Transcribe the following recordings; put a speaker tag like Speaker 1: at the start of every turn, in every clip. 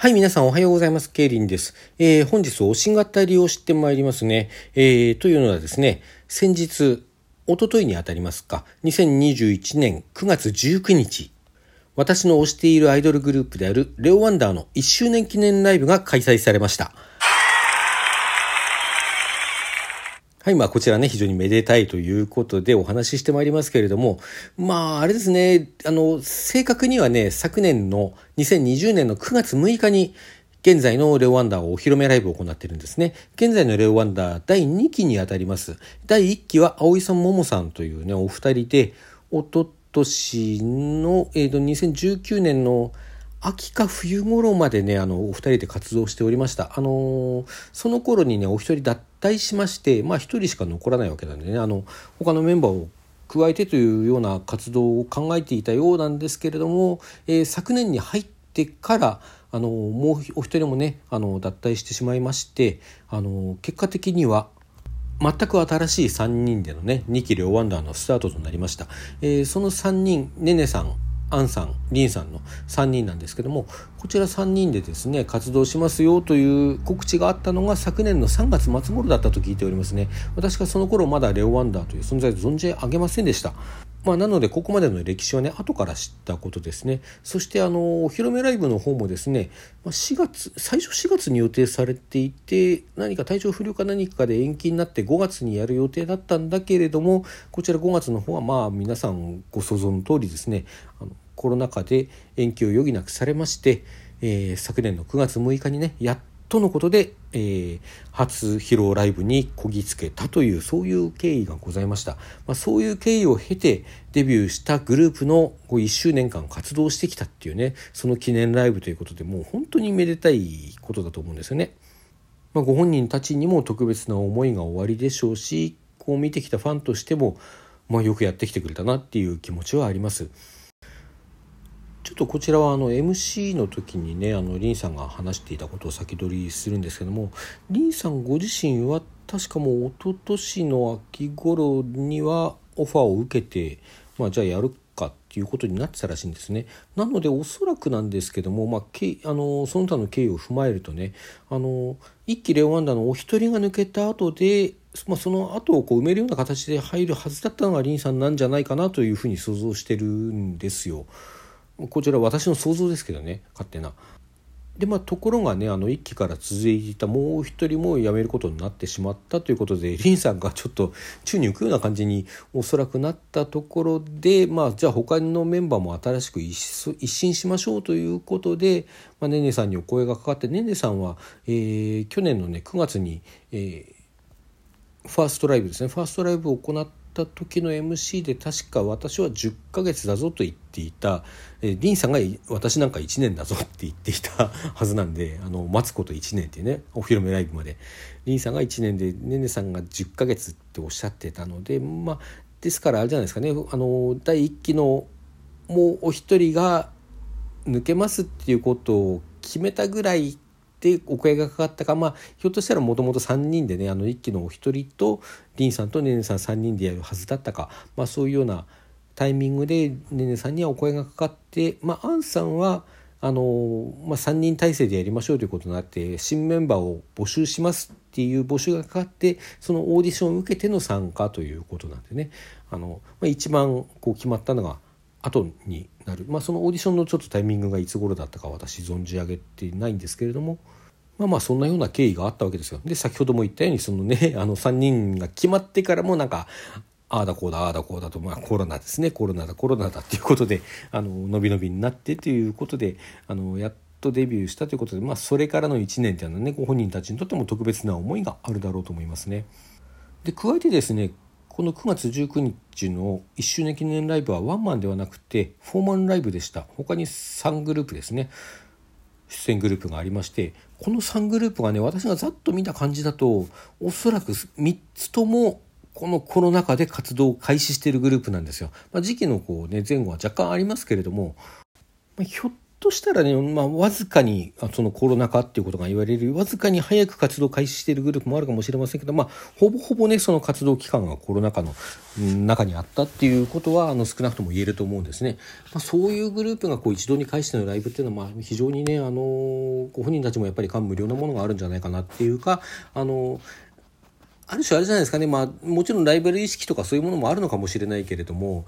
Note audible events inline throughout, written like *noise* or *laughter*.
Speaker 1: はい、皆さんおはようございます。ケイリンです。えー、本日、おし型りをしてまいりますね。えー、というのはですね、先日、おとといにあたりますか、2021年9月19日、私の推しているアイドルグループであるレオワンダーの1周年記念ライブが開催されました。はい、まあこちらね、非常にめでたいということでお話ししてまいりますけれども、まああれですね、あの、正確にはね、昨年の2020年の9月6日に、現在のレオワンダーをお披露目ライブを行っているんですね。現在のレオワンダー第2期にあたります。第1期は葵さん、桃さんというね、お二人で、おととしの、えっ、ー、と、2019年の秋か冬頃までね、あの、お二人で活動しておりました。あのー、その頃にね、お一人脱退しまして、まあ一人しか残らないわけなんでね、あの、他のメンバーを加えてというような活動を考えていたようなんですけれども、えー、昨年に入ってから、あの、もうお一人もね、あの、脱退してしまいまして、あの、結果的には、全く新しい3人でのね、2期両ワンダーのスタートとなりました。えー、その3人、ねねさん、アンさん、リンさんの3人なんですけども、こちら3人でですね、活動しますよという告知があったのが昨年の3月末頃だったと聞いておりますね。私がその頃まだレオワンダーという存在を存じ上げませんでした。まあ、なので、ここまでの歴史はね、後から知ったことですね。そして、あの、お披露目ライブの方もですね、4月、最初4月に予定されていて、何か体調不良か何かで延期になって5月にやる予定だったんだけれども、こちら5月の方は、まあ、皆さんご想像の通りですね、あのコロナ禍で延期を余儀なくされまして、えー、昨年の9月6日にね、やっとのことで、えー、初披露ライブにこぎつけたというそういう経緯がございました、まあ、そういう経緯を経てデビューしたグループの1周年間活動してきたっていうねその記念ライブということでもう本当にめでたいことだと思うんですよね、まあ、ご本人たちにも特別な思いが終わりでしょうしこう見てきたファンとしても、まあ、よくやってきてくれたなっていう気持ちはあります。ちょっとこちらはあの MC の時にねあのリンさんが話していたことを先取りするんですけどもリンさんご自身は確かもう一昨年の秋頃にはオファーを受けて、まあ、じゃあやるかっていうことになってたらしいんですね。なのでおそらくなんですけども、まあ、けあのその他の経緯を踏まえるとねあの一期レオワンダのお一人が抜けた後でまあ、その後をこう埋めるような形で入るはずだったのがリンさんなんじゃないかなというふうに想像してるんですよ。こちら私の想像ですけどね勝手な。でまあ、ところがねあの1期から続いていたもう一人も辞めることになってしまったということでリンさんがちょっと宙に浮くような感じにおそらくなったところで、まあ、じゃあ他のメンバーも新しく一新しましょうということで、まあ、ねねさんにお声がかかってねねさんは、えー、去年のね9月に、えー、ファーストライブですねファーストライブを行ってた時の MC で確か私は10ヶ月だぞと言っていた、えー、リンさんが私なんか1年だぞって言っていた *laughs* はずなんであの待つこと1年っていうねお披露目ライブまで。リンさんが1年でねねさんが10ヶ月っておっしゃってたのでまあですからあれじゃないですかね。あの第1期のもうお一人が抜けますっていうことを決めたぐらいでお声がかかったかまあひょっとしたらもともと3人でねあの一期のお一人とリンさんとねねさん3人でやるはずだったか、まあ、そういうようなタイミングでねねさんにはお声がかかってまあアンさんはあのまあ、3人体制でやりましょうということになって新メンバーを募集しますっていう募集がかかってそのオーディションを受けての参加ということなんでね。あの、まあ、一番こう決まったのが後になる、まあ、そのオーディションのちょっとタイミングがいつ頃だったか私存じ上げてないんですけれどもまあまあそんなような経緯があったわけですよ。で先ほども言ったようにそのね *laughs* あの3人が決まってからもなんかああだこうだああだこうだと、まあ、コロナですねコロナだコロナだっていうことであの伸び伸びになってということであのやっとデビューしたということで、まあ、それからの1年っていうのはねご本人たちにとっても特別な思いがあるだろうと思いますね。で加えてですねこの9月19日の1周年記念ライブはワンマンではなくてフォーマンライブでした他に3グループですね出演グループがありましてこの3グループがね私がざっと見た感じだとおそらく3つともこのコロナ禍で活動を開始しているグループなんですよ。まあ、時期のこう、ね、前後は若干ありますけれども、まあ、ひょっとしたらね、まあ、わずかにそのコロナ禍っていうことが言われるわずかに早く活動開始しているグループもあるかもしれませんけど、まあ、ほぼほぼねその活動期間がコロナ禍の中にあったっていうことはあの少なくとも言えると思うんですね。まあ、そういうグループがこう一度に返してのライブっていうのはまあ非常にねあのご本人たちもやっぱり感無量なものがあるんじゃないかなっていうかあのある種あれじゃないですかね、まあ、もちろんライバル意識とかそういうものもあるのかもしれないけれども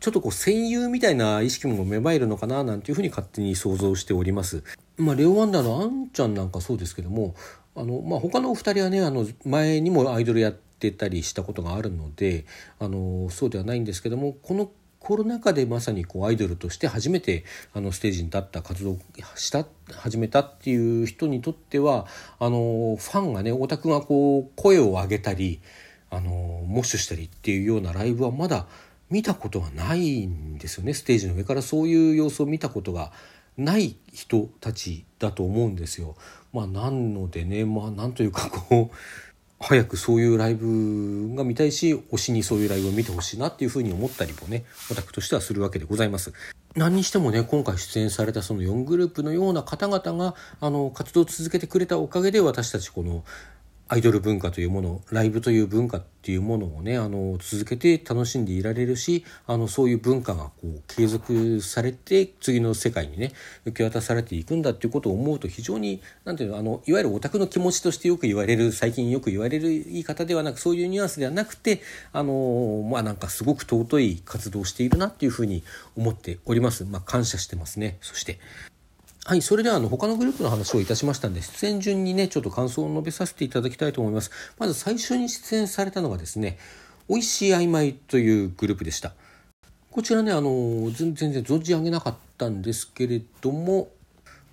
Speaker 1: ちょっとこう戦友みたいな意識も芽生えるのかななんていうふうに勝手に想像しております。まあ、レオワンダーのあんちゃんなんかそうですけどもあの、まあ、他のお二人はねあの前にもアイドルやってたりしたことがあるのであのそうではないんですけどもこのコロナ禍でまさにこうアイドルとして初めてあのステージに立った活動した始めたっていう人にとってはあのファンがねオタクがこう声を上げたりあのモッシュしたりっていうようなライブはまだ見たことがないんですよねステージの上からそういう様子を見たことがない人たちだと思うんですよ。まあ、なのでねまあなんというかこう早くそういうライブが見たいし推しにそういうライブを見てほしいなっていうふうに思ったりもねオタクとしてはするわけでございます。何にしてもね今回出演されたその4グループのような方々があの活動を続けてくれたおかげで私たちこのアイドル文化というものライブという文化っていうものをねあの続けて楽しんでいられるしあのそういう文化がこう継続されて次の世界にね受け渡されていくんだっていうことを思うと非常に何ていうのあのいわゆるオタクの気持ちとしてよく言われる最近よく言われる言い方ではなくそういうニュアンスではなくてあのまあなんかすごく尊い活動をしているなっていうふうに思っております。まあ、感謝してますねそしてはい、それではあの他のグループの話をいたしましたんで、出演順にね、ちょっと感想を述べさせていただきたいと思います。まず最初に出演されたのがですね、美味しい曖昧というグループでした。こちらね、あの、全然存じ上げなかったんですけれども、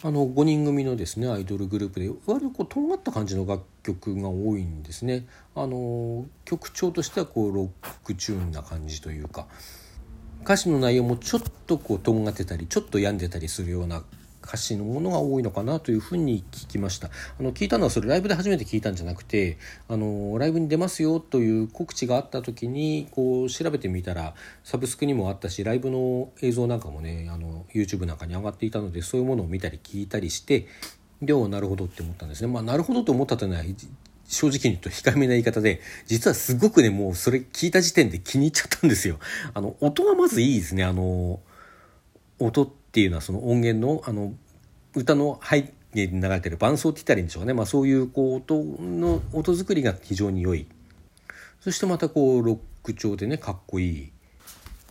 Speaker 1: あの5人組のですねアイドルグループで割とこうとんがった感じの楽曲が多いんですね。あの曲調としてはこうロックチューンな感じというか歌詞の内容もちょっとこうとんがってたりちょっと病んでたりするような歌詞のものが多いのかなというふうに聞きましたあの聞いたのはそれライブで初めて聞いたんじゃなくてあのライブに出ますよという告知があった時にこう調べてみたらサブスクにもあったしライブの映像なんかもねあの YouTube なんかに上がっていたのでそういうものを見たり聞いたりしてでなるほどって思ったんですね。まあ、なるほどと思ったというのは正直に言うと控えめな言い方で、実はすごくね、もうそれ聞いた時点で気に入っちゃったんですよ。あの、音がまずいいですね。あの、音ってていうのはその音源のあの歌の背景に流れてる伴奏って言ったらいいんでしょうかね、まあ、そういうこう音の音作りが非常に良いそしてまたこうロック調でねかっこいい。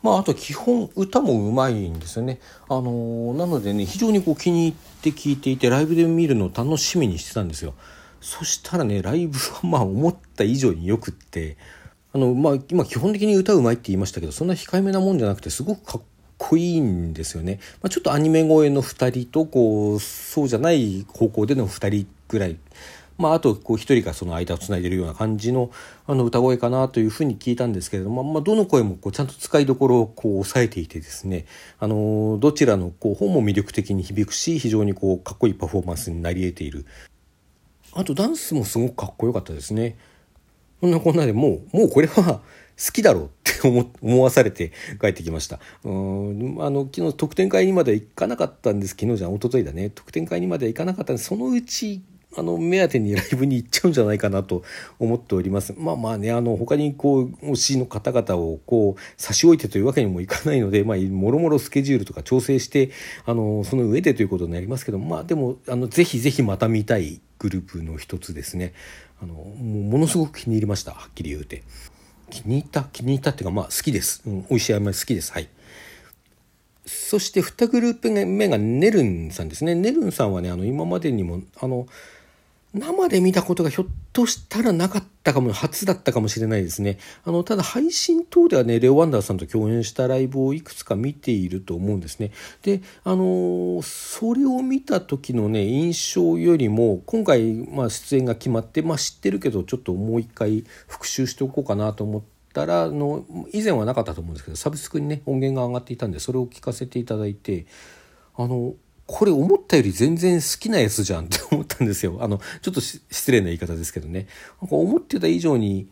Speaker 1: まあ、あと基本歌もうまいんですよね。あのー、なのでね非常にこう気に入って聴いていてライブで見るのを楽しみにしてたんですよ。そしたらねライブは *laughs* まあ思った以上によくってあのまあ今基本的に歌うまいって言いましたけどそんな控えめなもんじゃなくてすごくかっこいいんですよね。まあ、ちょっとアニメ声の2人とこうそうじゃない方向での2人ぐらい。まあ、あとこう1人がその間をつないでるような感じのあの歌声かなというふうに聞いたんですけれども、まあ、どの声もこうちゃんと使いどころをこう抑えていてですねあのどちらのこう本も魅力的に響くし非常にこうかっこいいパフォーマンスになり得ているあとダンスもすごくかっこよかったですね。そんなこんなでもうもうこれは好きだろうって思 *laughs* 思わされて帰ってきました。うんあの昨日特典会にまでは行かなかったんです昨日じゃん一昨日だね特典会にまでは行かなかったんですそのうちあの目当てにライブに行っちゃうんじゃないかなと思っております。まあまあねあの他にこう推しの方々をこう差し置いてというわけにもいかないのでまあもろもろスケジュールとか調整してあのその上でということになりますけどまあでもあのぜひぜひまた見たいグループの一つですね。あのもものすごく気に入りましたはっきり言うて。気に入った気に入ったっていうかまあ好きです、うん、美味しい甘い好きです。はい。そして2グループ目がネルンさんですね。ネルンさんはねあの今までにもあの生で見たことがひょっとしたらなかったかも、初だったかもしれないですね。あの、ただ配信等ではね、レオ・ワンダーさんと共演したライブをいくつか見ていると思うんですね。で、あのそれを見た時のね、印象よりも、今回、まあ、出演が決まって、まあ、知ってるけど、ちょっともう一回復習しておこうかなと思って、たらの以前はなかったと思うんですけどサブスクにね音源が上がっていたんでそれを聞かせていただいてあのこれ思ったより全然好きなやつじゃんって思ったんですよ。あの、ちょっと失礼な言い方ですけどね。なんか思ってた以上に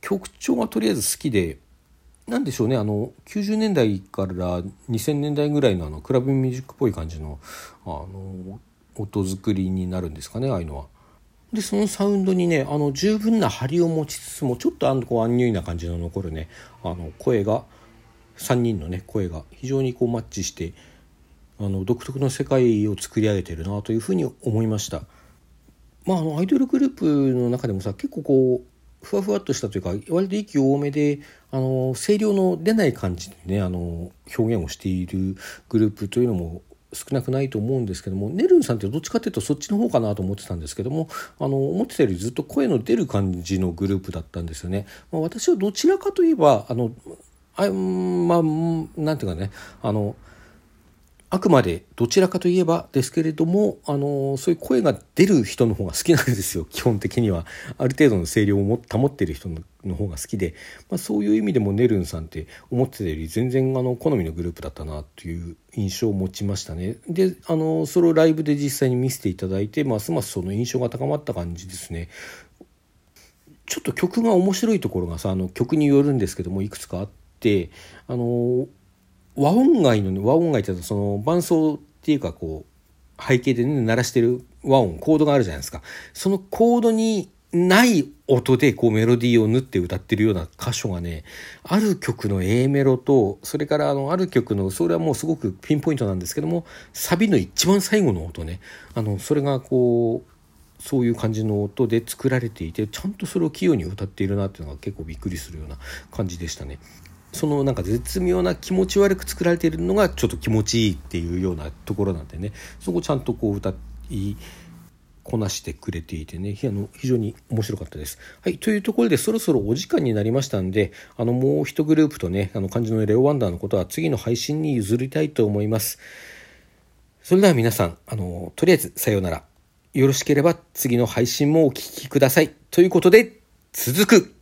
Speaker 1: 曲調がとりあえず好きで、なんでしょうね、あの、90年代から2000年代ぐらいのあの、クラブミュージックっぽい感じの、あの、音作りになるんですかね、ああいうのは。で、そのサウンドにね、あの、十分な張りを持ちつつも、ちょっとあの、こう、アンニュイな感じの残るね、あの、声が、3人のね、声が非常にこうマッチして、あの独特の世界を作り上げてるなというふうに思いました。まあ、あのアイドルグループの中でもさ結構こうふわふわっとしたというか割と息多めであの声量の出ない感じでねあの表現をしているグループというのも少なくないと思うんですけどもねるんさんってどっちかっていうとそっちの方かなと思ってたんですけどもあの思ってたよりずっと声の出る感じのグループだったんですよね。まあ、私はどちらかといえばあのあまあなんていうかねあのあくまでどちらかといえばですけれども、あのそういう声が出る人の方が好きなんですよ。*laughs* 基本的には。ある程度の声量を保ってる人の方が好きで、まあ、そういう意味でもねるんさんって思ってたより全然あの好みのグループだったなという印象を持ちましたね。であのそれをライブで実際に見せていただいてますますその印象が高まった感じですね。ちょっと曲が面白いところがさあの曲によるんですけどもいくつかあってあの和音階のね和音階ってその伴奏っていうかこう背景でね鳴らしてる和音コードがあるじゃないですかそのコードにない音でこうメロディーを縫って歌ってるような箇所がねある曲の A メロとそれからあのある曲のそれはもうすごくピンポイントなんですけどもサビの一番最後の音ねあのそれがこうそういう感じの音で作られていてちゃんとそれを器用に歌っているなっていうのが結構びっくりするような感じでしたね。そのなんか絶妙な気持ち悪く作られているのがちょっと気持ちいいっていうようなところなんでねそこちゃんとこう歌いこなしてくれていてねあの非常に面白かったです。はい、というところでそろそろお時間になりましたんであのもう一グループとねあの漢字のレオワンダーのことは次の配信に譲りたいと思います。それでは皆さんあのとりあえずさようなら。よろしければ次の配信もお聴きください。ということで続く